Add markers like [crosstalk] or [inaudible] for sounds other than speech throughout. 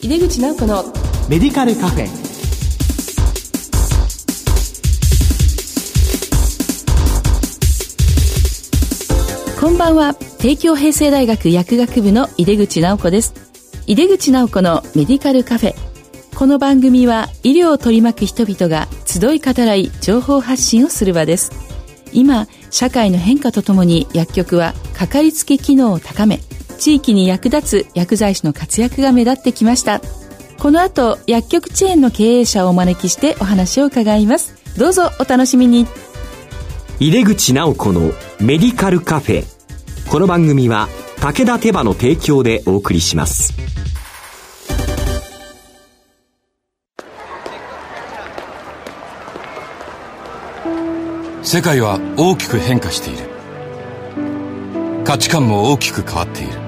井出口直子のメディカルカフェ。こんばんは。帝京平成大学薬学部の井出口直子です。井出口直子のメディカルカフェ。この番組は医療を取り巻く人々が集い語らい情報発信をする場です。今社会の変化とともに薬局はかかりつけ機能を高め地域に役立つ薬剤師の活躍が目立ってきました。この後薬局チェーンの経営者をお招きしてお話を伺います。どうぞお楽しみに。入れ口直子のメディカルカフェ。この番組は武田手羽の提供でお送りします。世界は大きく変化している。価値観も大きく変わっている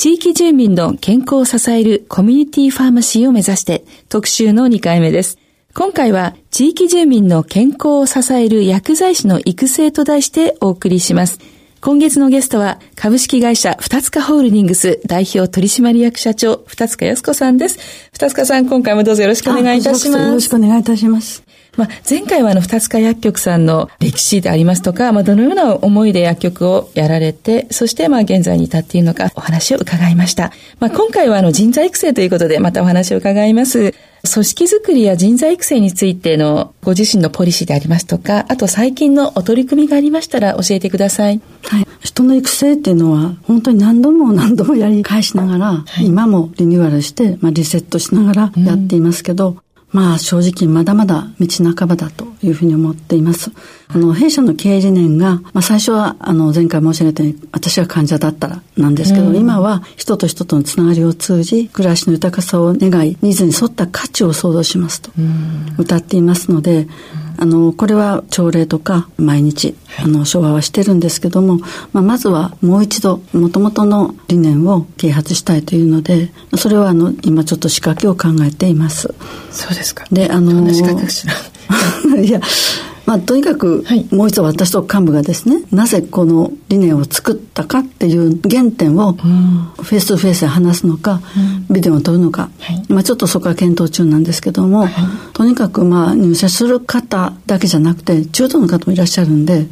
地域住民の健康を支えるコミュニティファーマシーを目指して特集の2回目です今回は地域住民の健康を支える薬剤師の育成と題してお送りします今月のゲストは株式会社二塚ホールディングス代表取締役社長二塚康子さんです。二塚さん今回もどうぞよろしくお願いいたします。よろしくお願いいたします。まあ、前回はあの、二塚薬局さんの歴史でありますとか、まあ、どのような思いで薬局をやられて、そしてまあ、現在に至っているのか、お話を伺いました。まあ、今回はあの、人材育成ということで、またお話を伺います。組織づくりや人材育成についてのご自身のポリシーでありますとか、あと最近のお取り組みがありましたら教えてください。はい。人の育成っていうのは本当に何度も何度もやり返しながら、はい、今もリニューアルして、まあ、リセットしながらやっていますけど、うんまあ正直まだまだ道半ばだというふうに思っています。あの、弊社の経営理念が、まあ最初はあの前回申し上げたように私が患者だったらなんですけど、うん、今は人と人とのつながりを通じ、暮らしの豊かさを願い、ニーズに沿った価値を創造しますと、歌っていますので、あの、これは朝礼とか毎日、あの、昭和はしてるんですけども、まあ、まずはもう一度、もともとの理念を啓発したいというので、それはあの、今ちょっと仕掛けを考えています。そうですか。で、あの、仕掛け [laughs] いや、まあ、とにかく、もう一度私と幹部がですね、なぜこの理念を作ったかっていう原点を、フェイス2フェイスで話すのか、ビデオを撮るのか、はい、まあ、ちょっとそこは検討中なんですけども、はい、とにかくまあ入社する方だけじゃなくて中途の方もいらっしゃるんで、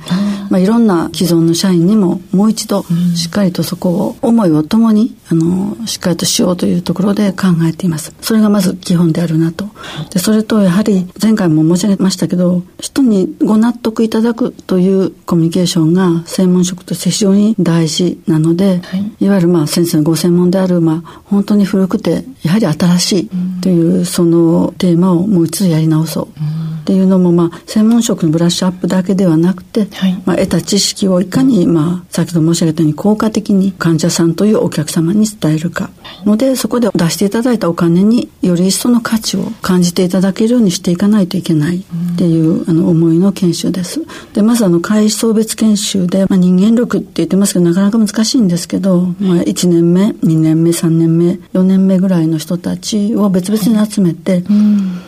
まあ、いろんな既存の社員にももう一度しっかりとそこを思いを共にあのしっかりとしようというところで考えています。それがまず基本であるなと。でそれとやはり前回も申し上げましたけど人にご納得いただくというコミュニケーションが専門職として非常に大事なので、はい、いわゆるまあ先生のご専門である、まあ、本当に古くてやはり新しいというそのテーマをもう一度やり直そう。っていうのも、まあ、専門職のブラッシュアップだけではなくて、はい、まあ、得た知識をいかに、まあ、先ほど申し上げたように効果的に患者さんというお客様に伝えるか。のでそこで出していただいたお金により一層の価値を感じていただけるようにしていかないといけないっていう、あの思いの研修です。でまずあの会層別研修で、まあ、人間力って言ってますけどなかなか難しいんですけど、まあ、1年目2年目3年目4年目ぐらいの人たちを別々に集めて、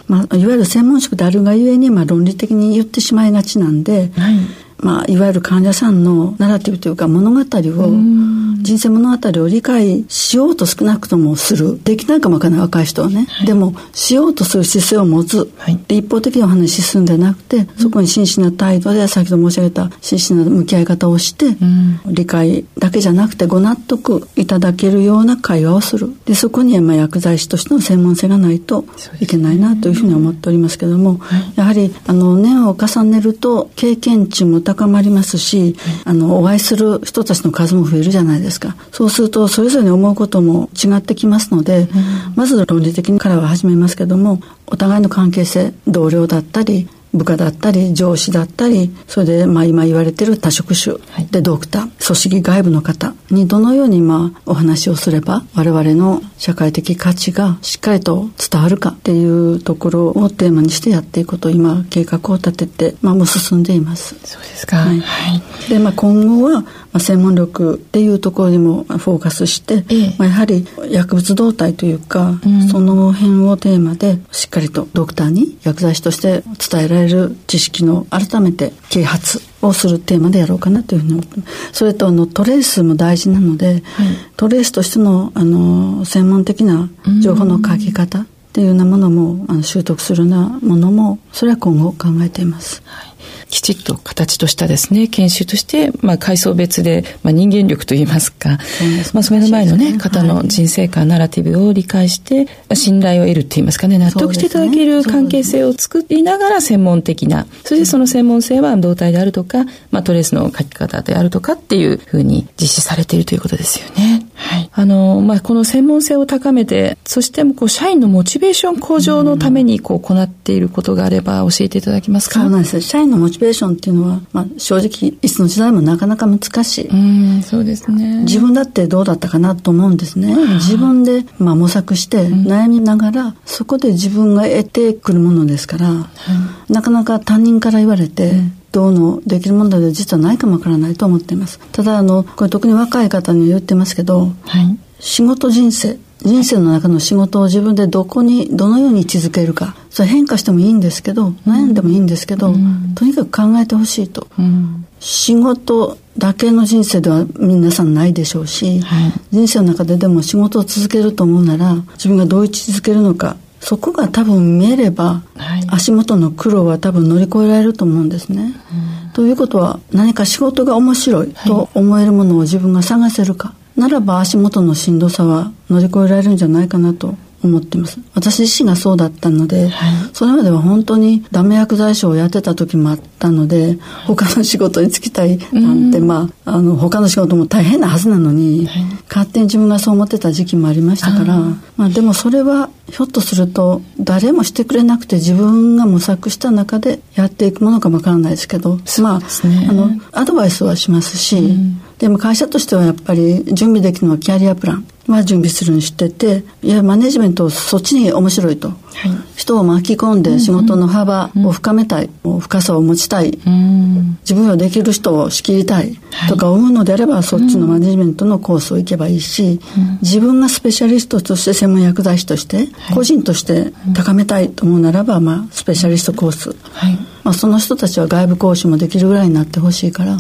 まあ、いわゆる専門職であるがゆえに、まあ、論理的に言ってしまいがちなんで、はい。まあ、いわゆる患者さんのナラティブというか物語を人生物語を理解しようと少なくともする。できないかもわからない若い人はね、はい、でもしようとする姿勢を持つ、はい、で一方的にお話しするんじゃなくてそこに真摯な態度で先ほど申し上げた真摯な向き合い方をして、理解だけじゃなくてご納得いただけるような会話をする。でそこにまあ薬剤師としての専門性がないといけないなというふうに思っておりますけども、はい、やはりあの年を重ねると経験値も高まりますし、あのお会いする人たちの数も増えるじゃないですか。そうするとそれぞれに思うことも違ってきますので、まず論理的にからは始めますけどもお互いの関係性同僚だったり部下だったり上司だったりそれでまあ今言われてる多職種でドクター組織外部の方にどのようにまあお話をすれば我々の社会的価値がしっかりと伝わるかっていうところをテーマにしてやっていくことを今計画を立てて、まあ、もう進んでいます。そうですか、はい、はい、で、まあ、今後はまあ、専門力っていうところにもフォーカスして、ええ、まあ、やはり薬物動態というか、うん、その辺をテーマでしっかりとドクターに薬剤師として伝えられる知識の改めて啓発をするテーマでやろうかなというふうに思ってそれとあのトレースも大事なので、はい、トレースとしてのあの専門的な情報の書き方っていうようなものもあの習得するようなものもそれは今後考えています。はいきちっと形としたですね、研修として、まあ、階層別で、まあ、人間力といいますか、まあ、その前のね、方の人生観、ナラティブを理解して、信頼を得るといいますかね、納得していただける関係性を作りながら専門的な、そしてその専門性は動態であるとか、まあ、トレースの書き方であるとかっていうふうに実施されているということですよね。はい。あの、まあ、この専門性を高めて、そしてこう社員のモチベーション向上のためにこう行っていることがあれば教えていただけますか？そうなんです。社員のモチベーションっていうのは、まあ、正直いつの時代もなかなか難しい。うんそうですね。自分だってどうだったかなと思うんですね。自分で、まあ、模索して悩みながら、そこで自分が得てくるものですから、なかなか他人から言われて、どうのできる問題で実はないかもわからないと思っています。ただあのこれ特に若い方に言ってますけど、はい、仕事人生人生の中の仕事を自分でどこにどのように位置づけるか。それ変化してもいいんですけど悩んでもいいんですけど、うん、とにかく考えてほしいと、うん、仕事だけの人生では皆さんないでしょうし、はい、人生の中ででも仕事を続けると思うなら自分がどう位置づけるのかそこが多分見えれば、はい、足元の苦労は多分乗り越えられると思うんですね。うん、ということは何か仕事が面白いと思えるものを自分が探せるか、ならば足元のしんどさは乗り越えられるんじゃないかなと思ってます。私自身がそうだったので、はい、それまでは本当にダメ薬剤師をやってた時もあったので他の仕事に就きたいなんて、まああの他の仕事も大変なはずなのに、はい、勝手に自分がそう思ってた時期もありましたからまあ、でもそれはひょっとすると誰もしてくれなくて自分が模索した中でやっていくものかもわからないですけど、まあ、ね、あのアドバイスはしますし、うん、でも会社としてはやっぱり準備できるのはキャリアプランは準備するにしてていやマネジメントそっちに面白いと、人を巻き込んで仕事の幅を深めたい、深さを持ちたい、うん、自分はできる人を仕切りたいとか思うのであれば、はい、そっちのマネジメントのコースを行けばいいし、自分がスペシャリストとして専門薬剤師として、個人として高めたいと思うならば、まあ、スペシャリストコース、はい。まあ、その人たちは外部講師もできるぐらいになってほしいから、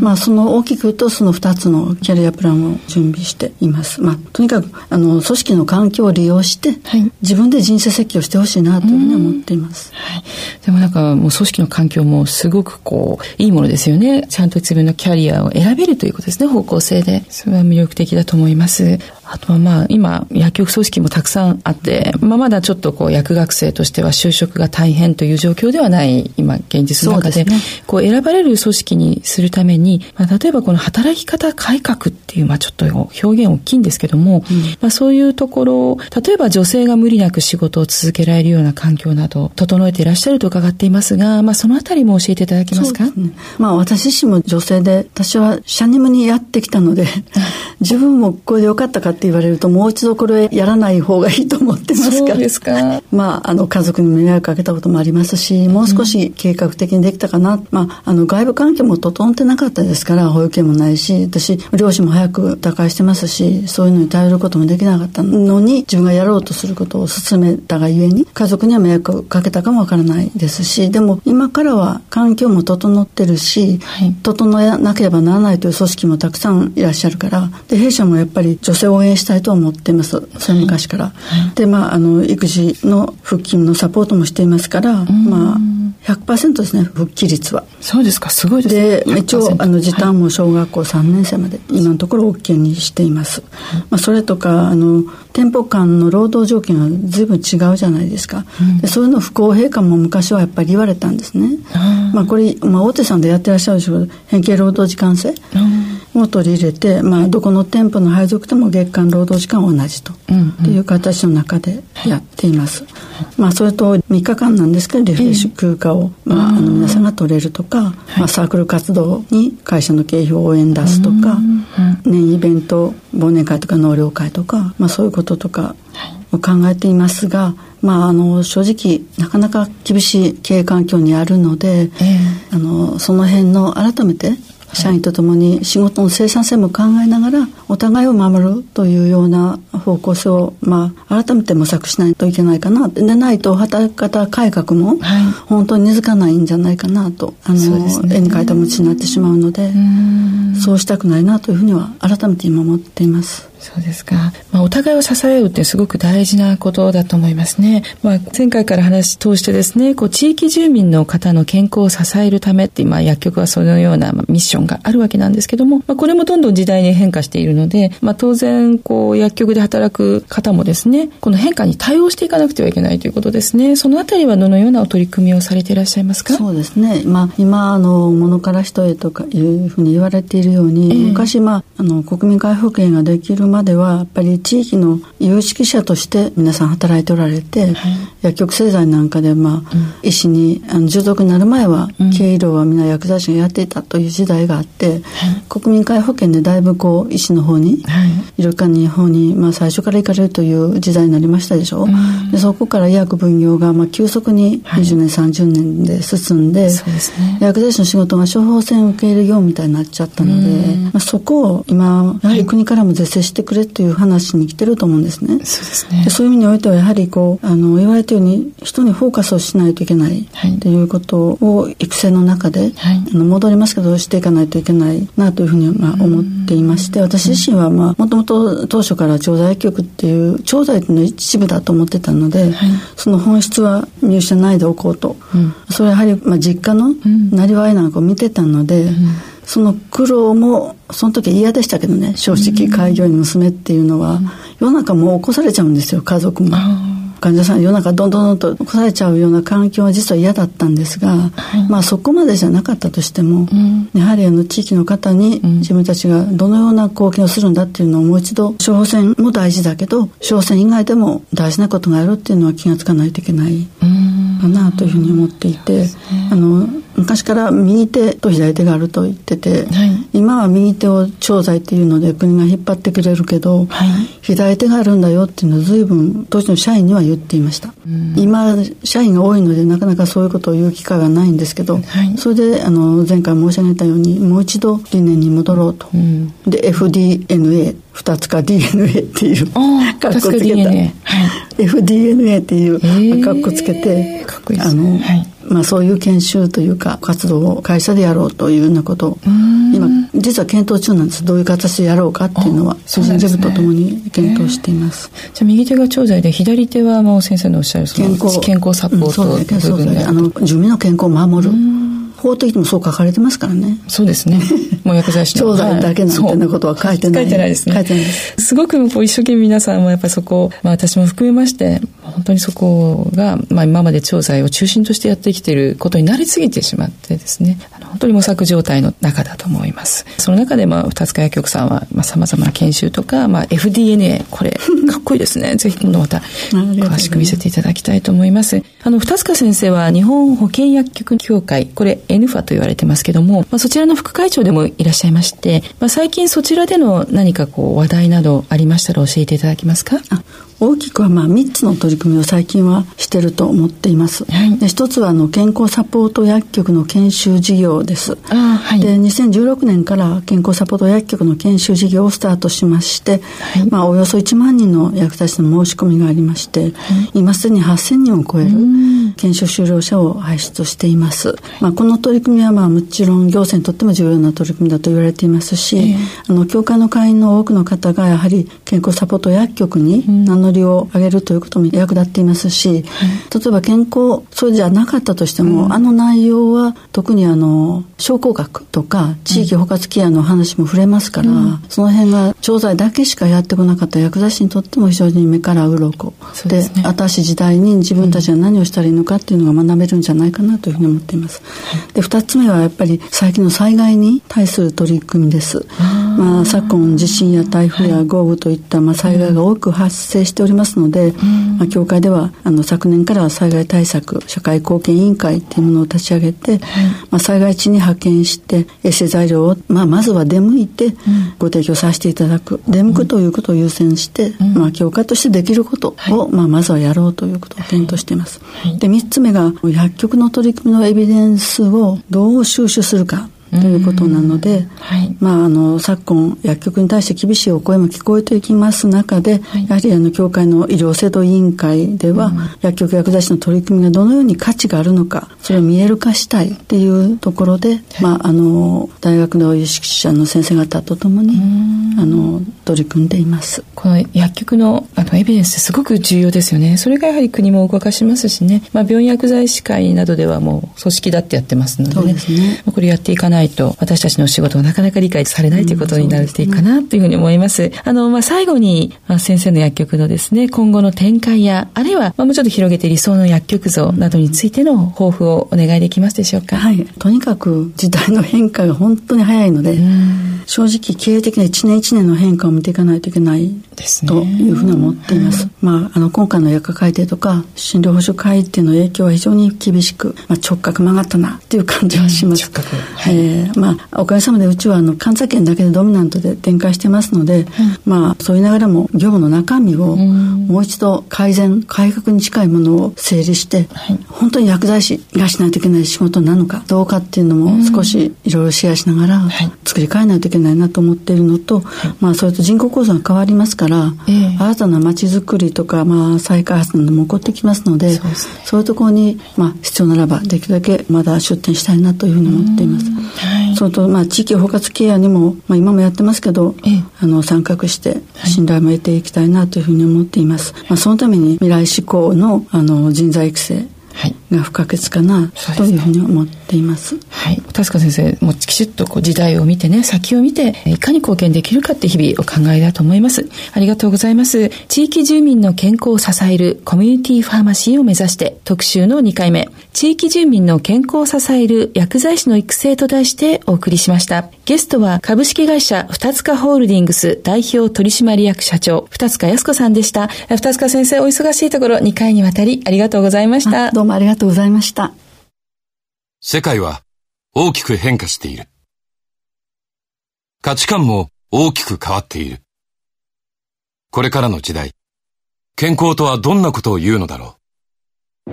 まあ、その大きく言うとその2つのキャリアプランを準備しています。まあ、とにかくあの組織の環境を利用して、はい、自分で人生設計をしてほしいなというふうに思っています。はい、でもなんかもう組織の環境もすごくこういいものですよね。ちゃんと自分のキャリアを選べるということですね方向性で。それは魅力的だと思います。あとはまあ今薬局組織もたくさんあって、まあ、まだちょっとこう薬学生としては就職が大変という状況ではない今現実の中でで、ね、こう選ばれる組織にするために、まあ、例えばこの働き方改革っていうまあちょっと表現大きいんですけども、うん、まあ、そういうところ例えば女性が無理なく仕事を続けられるような環境など整えていらっしゃると伺っていますが、まあ、そのあたりも教えていただけますか、ね、まあ、私自身も女性で私はシャニムにやってきたので [laughs] 自分もこれでよかったかって言われるともう一度これやらない方がいいと思ってますか。らですか、まあ、あの家族に迷惑かけたこともありますしもう少し計画的にできたかな、うん、まあ、あの外部環境も整ってなかったですから保育園もないし私両親も早く他界してますしそういうのに頼ることもできなかったのに自分がやろうとすることを進めたがゆえに家族には迷惑かけたかもわからないですしでも今からは環境も整ってるし、はい、整えなければならないという組織もたくさんいらっしゃるからで弊社もやっぱり女性を応援したいと思っています。それ昔から。はい、でまああの育児の復帰のサポートもしていますから、まあ100%ですね復帰率は。そうですか。すごいですね。で一応あの時短も小学校3年生まで、はい、今のところ OK にしています、はい、まあ、それとかあの店舗間の労働条件は随分違うじゃないですか、うん、でそういうの不公平感も昔はやっぱり言われたんですね、まあ、これ、まあ、大手さんでやってらっしゃるでしょう変形労働時間制を取り入れて、まあ、どこの店舗の配属でも月間労働時間は同じと、うんうん、っていう形の中でやっています、まあ、それと3日間なんですけどリフレッシュ休暇を、まあ、あの皆さんが取れるとか、まあ、サークル活動に会社の経費を応援出すとか、年イベント忘年会とか納涼会とか、まあ、そういうこととかを考えていますが、まあ、あの正直なかなか厳しい経営環境にあるので、あのその辺の改めて社員とともに仕事の生産性も考えながらお互いを守るというような方向性を、まあ、改めて模索しないといけないかなでないと働き方改革も本当に根付かないんじゃないかなとあの、ね、絵に描いた餅になってしまうのでそうしたくないなというふうには改めて今思っています。そうですか。まあ、お互いを支え合うってすごく大事なことだと思いますね。まあ、前回から話通してですね、こう、地域住民の方の健康を支えるためって、まあ、薬局はそのようなミッションがあるわけなんですけども、まあ、これもどんどん時代に変化しているので、まあ、当然、こう、薬局で働く方もですね、この変化に対応していかなくてはいけないということですね。そのあたりはどのようなお取り組みをされていらっしゃいますか？そうですね。まあ、今、あの、物から人へとかいうふうに言われているように、えー、昔、まあ、あの、国民皆保険ができるまでは、やっぱり地域の有識者として皆さん働いておられて、はい、薬局製剤なんかで、まあ、うん、医師にあの従属になる前は、うん、経医療は皆薬剤師がやっていたという時代があって、はい、国民皆保険でだいぶこう医師の方に、はい、医療官の方に、まあ、最初から行かれるという時代になりましたでしょ、うん、でそこから医薬分業が、まあ、急速に20年、30年で進んで、ね、薬剤師の仕事が処方箋受け入れ業務みたいになっちゃったので、まあ、そこを今やはり国からも是正してくれという話に来てると思うんですね。そうですね。そういう意味においてはやはりこうあの言われたように人にフォーカスをしないといけないとい。うことを育成の中で、はい、あの戻りますけどしていかないといけないなというふうにまあ思っていまして私自身はまあもともと当初から調剤局っていう調剤の一部だと思ってたので、はい、その本質は入社ないでおこうと、うん、それはやはりまあ実家のなりわいなんかを見てたので、うんその苦労もその時嫌でしたけどね正直開業医の娘っていうのは、世の中もう起こされちゃうんですよ家族も。患者さん世の中どんどんどんと起こされちゃうような環境は実は嫌だったんですが、はい、まあそこまでじゃなかったとしても、うん、やはりあの地域の方に自分たちがどのような貢献をするんだっていうのをもう一度処方箋も大事だけど処方箋以外でも大事なことがあるっていうのは気が付かないといけないかなというふうに思っていて、あの昔から右手と左手があると言ってて、はい、今は右手を調剤っていうので国が引っ張ってくれるけど、はい、左手があるんだよっていうのは随分当時の社員には言っていました、今社員が多いのでなかなかそういうことを言う機会がないんですけど、はい、それであの前回申し上げたようにもう一度理念に戻ろうと、うん、で FDNA 二つか DNA っていうかっこつけた、はい、FDNA っていうかっこつけて、かっこいいですね、あの、はいまあ、そういう研修というか活動を会社でやろうというようなこと。を今実は検討中なんです。どういう形でやろうかっていうのは人事部とともに検討しています、じゃあ右手が調剤で左手はもう先生のおっしゃるその健康。健康サポート部分で、うん、あの住民の健康を守る法的にもそう書かれてますからね。そうですね。[laughs] もう薬剤師の。調剤だけなんてなことは書いてない。書いてないですね。書いてないです。すごくこう一生懸命皆さんもやっぱりそこ、まあ私も含めまして、本当にそこが、まあ今まで調剤を中心としてやってきていることになりすぎてしまってですね、あの本当に模索状態の中だと思います。その中でまあ二塚薬局さんは、まあ様々な研修とか、まあ FDNA、これ、[laughs] かっこいいですね。ぜひ今度また詳しく見せていただきたいと思います。あの、二塚先生は日本保険薬局協会、これ NFA と言われてますけども、まあ、そちらの副会長でもいらっしゃいまして、まあ、最近そちらでの何かこう話題などありましたら教えていただけますか？大きくはまあ3つの取り組みを最近はしてると思っています。はい、で一つはあの健康サポート薬局の研修事業です。はい、で2016年から健康サポート薬局の研修事業をスタートしまして、はい、まあおよそ1万人の薬剤師の申し込みがありまして、今すでに8000人を超える研修修了者を輩出しています。まあこの取り組みはまあもちろん行政にとっても重要な取り組みだと言われていますし、あの協会の会員の多くの方がやはり健康サポート薬局に名乗りを上げるということも役立っていますし、例えば健康そうじゃなかったとしても、うん、あの内容は特にあの症候学とか地域包括ケアの話も触れますから、うん、その辺が調剤だけしかやってこなかった薬剤師にとっても非常に目から鱗。でで、ね、新しい時代に自分たちが何をしたらいいのかっていうのが学べるんじゃないかなというふうに思っています。で2つ目はやっぱり最近の災害に対する取り組みです。うんまあ、昨今地震や台風や豪雨といった、まあ、災害が多く発生しておりますので、まあ、協会ではあの昨年から災害対策社会貢献委員会というものを立ち上げて、まあ、災害地に派遣して衛生材料を、まあ、まずは出向いてご提供させていただく。出向くということを優先して、まあ、協会としてできることを、まあ、まずはやろうということを検討しています。で3つ目が薬局の取り組みのエビデンスをどう収集するかということなので、はい、まあ、あの昨今薬局に対して厳しいお声も聞こえていきます中で、はい、やはりあの協会の医療制度委員会では、うん、薬局薬剤師の取り組みがどのように価値があるのかそれを見える化したいっていうところで、はい、まあ、あの大学の有識者の先生方とともにあの取り組んでいますこの薬局のあのエビデンスすごく重要ですよねそれがやはり国も動かしますしね、まあ、病院薬剤師会などではもう組織だってやってますので、ね、そうですね、これやっていかないと、私たちの仕事がなかなか理解されないということになっていくかなというふうに思います。あの、まあ、最後に、まあ、先生の薬局のですね、今後の展開や、あるいは、まあ、もうちょっと広げて理想の薬局像などについての抱負をお願いできますでしょうか。はい。とにかく時代の変化が本当に早いので、正直経営的な一年一年の変化を見ていかないといけないというふうに思っています。まあ、あの、今回の薬価改定とか、診療報酬改定の影響は非常に厳しく、まあ、直角曲がったなっていう感じはします。直角。はい、えー、まあ、おかげさまでうちはあの関西圏だけでドミナントで展開してますので、うん、まあ、そう言いながらも業務の中身をもう一度改善改革に近いものを整理して、はい、本当に薬剤師がしないといけない仕事なのかどうかっていうのも少しいろいろシェアしながら作り変えないといけないなと思っているのと、はい、まあ、それと人口構造が変わりますから、えー、新たな街づくりとか、まあ、再開発なども起こってきますのでそう、ね,、いうところに、まあ、必要ならばできるだけまだ出店したいなというふうに思っています。はい、それと、まあ、地域包括ケアにも、まあ、今もやってますけど、ええ、あの参画して信頼も得ていきたいなというふうに思っています。まあ、そのために未来志向のあの人材育成が不可欠かなというふうに思っています。はい。田塚先生、もうきちっとこう時代を見てね、先を見て、いかに貢献できるかって日々お考えだと思います。ありがとうございます。地域住民の健康を支えるコミュニティファーマシーを目指して特集の2回目、地域住民の健康を支える薬剤師の育成と題してお送りしました。ゲストは株式会社二塚ホールディングス代表取締役社長、二塚康子さんでした。二塚先生、お忙しいところ2回にわたりありがとうございました。どうもありがとうございました。世界は大きく変化している。価値観も大きく変わっている。これからの時代、健康とはどんなことを言うのだろう。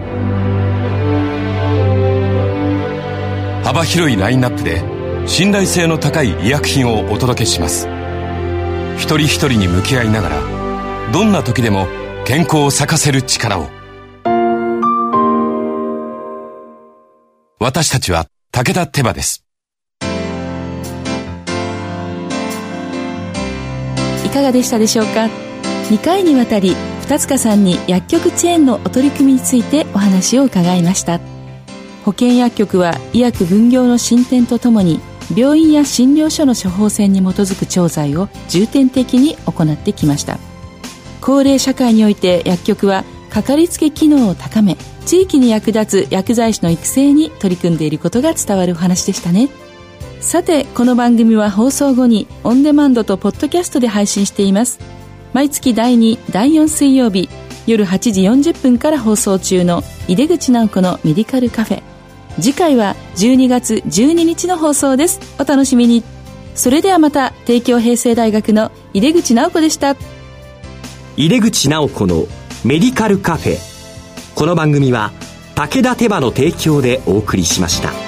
幅広いラインナップで信頼性の高い医薬品をお届けします。一人一人に向き合いながら、どんな時でも健康を咲かせる力を。私たちは武田手羽です。いかがでしたでしょうか？2回にわたり二塚さんに薬局チェーンのお取り組みについてお話を伺いました。保険薬局は医薬分業の進展とともに病院や診療所の処方箋に基づく調剤を重点的に行ってきました。高齢社会において薬局はかかりつけ機能を高め地域に役立つ薬剤師の育成に取り組んでいることが伝わるお話でしたね。さてこの番組は放送後にオンデマンドとポッドキャストで配信しています。毎月第2第4水曜日夜8時40分から放送中の井出口直子のメディカルカフェ。次回は12月12日の放送です。お楽しみに。それではまた帝京平成大学の井出口直子でした。井出口直子のメディカルカフェこの番組は武田手羽の提供でお送りしました。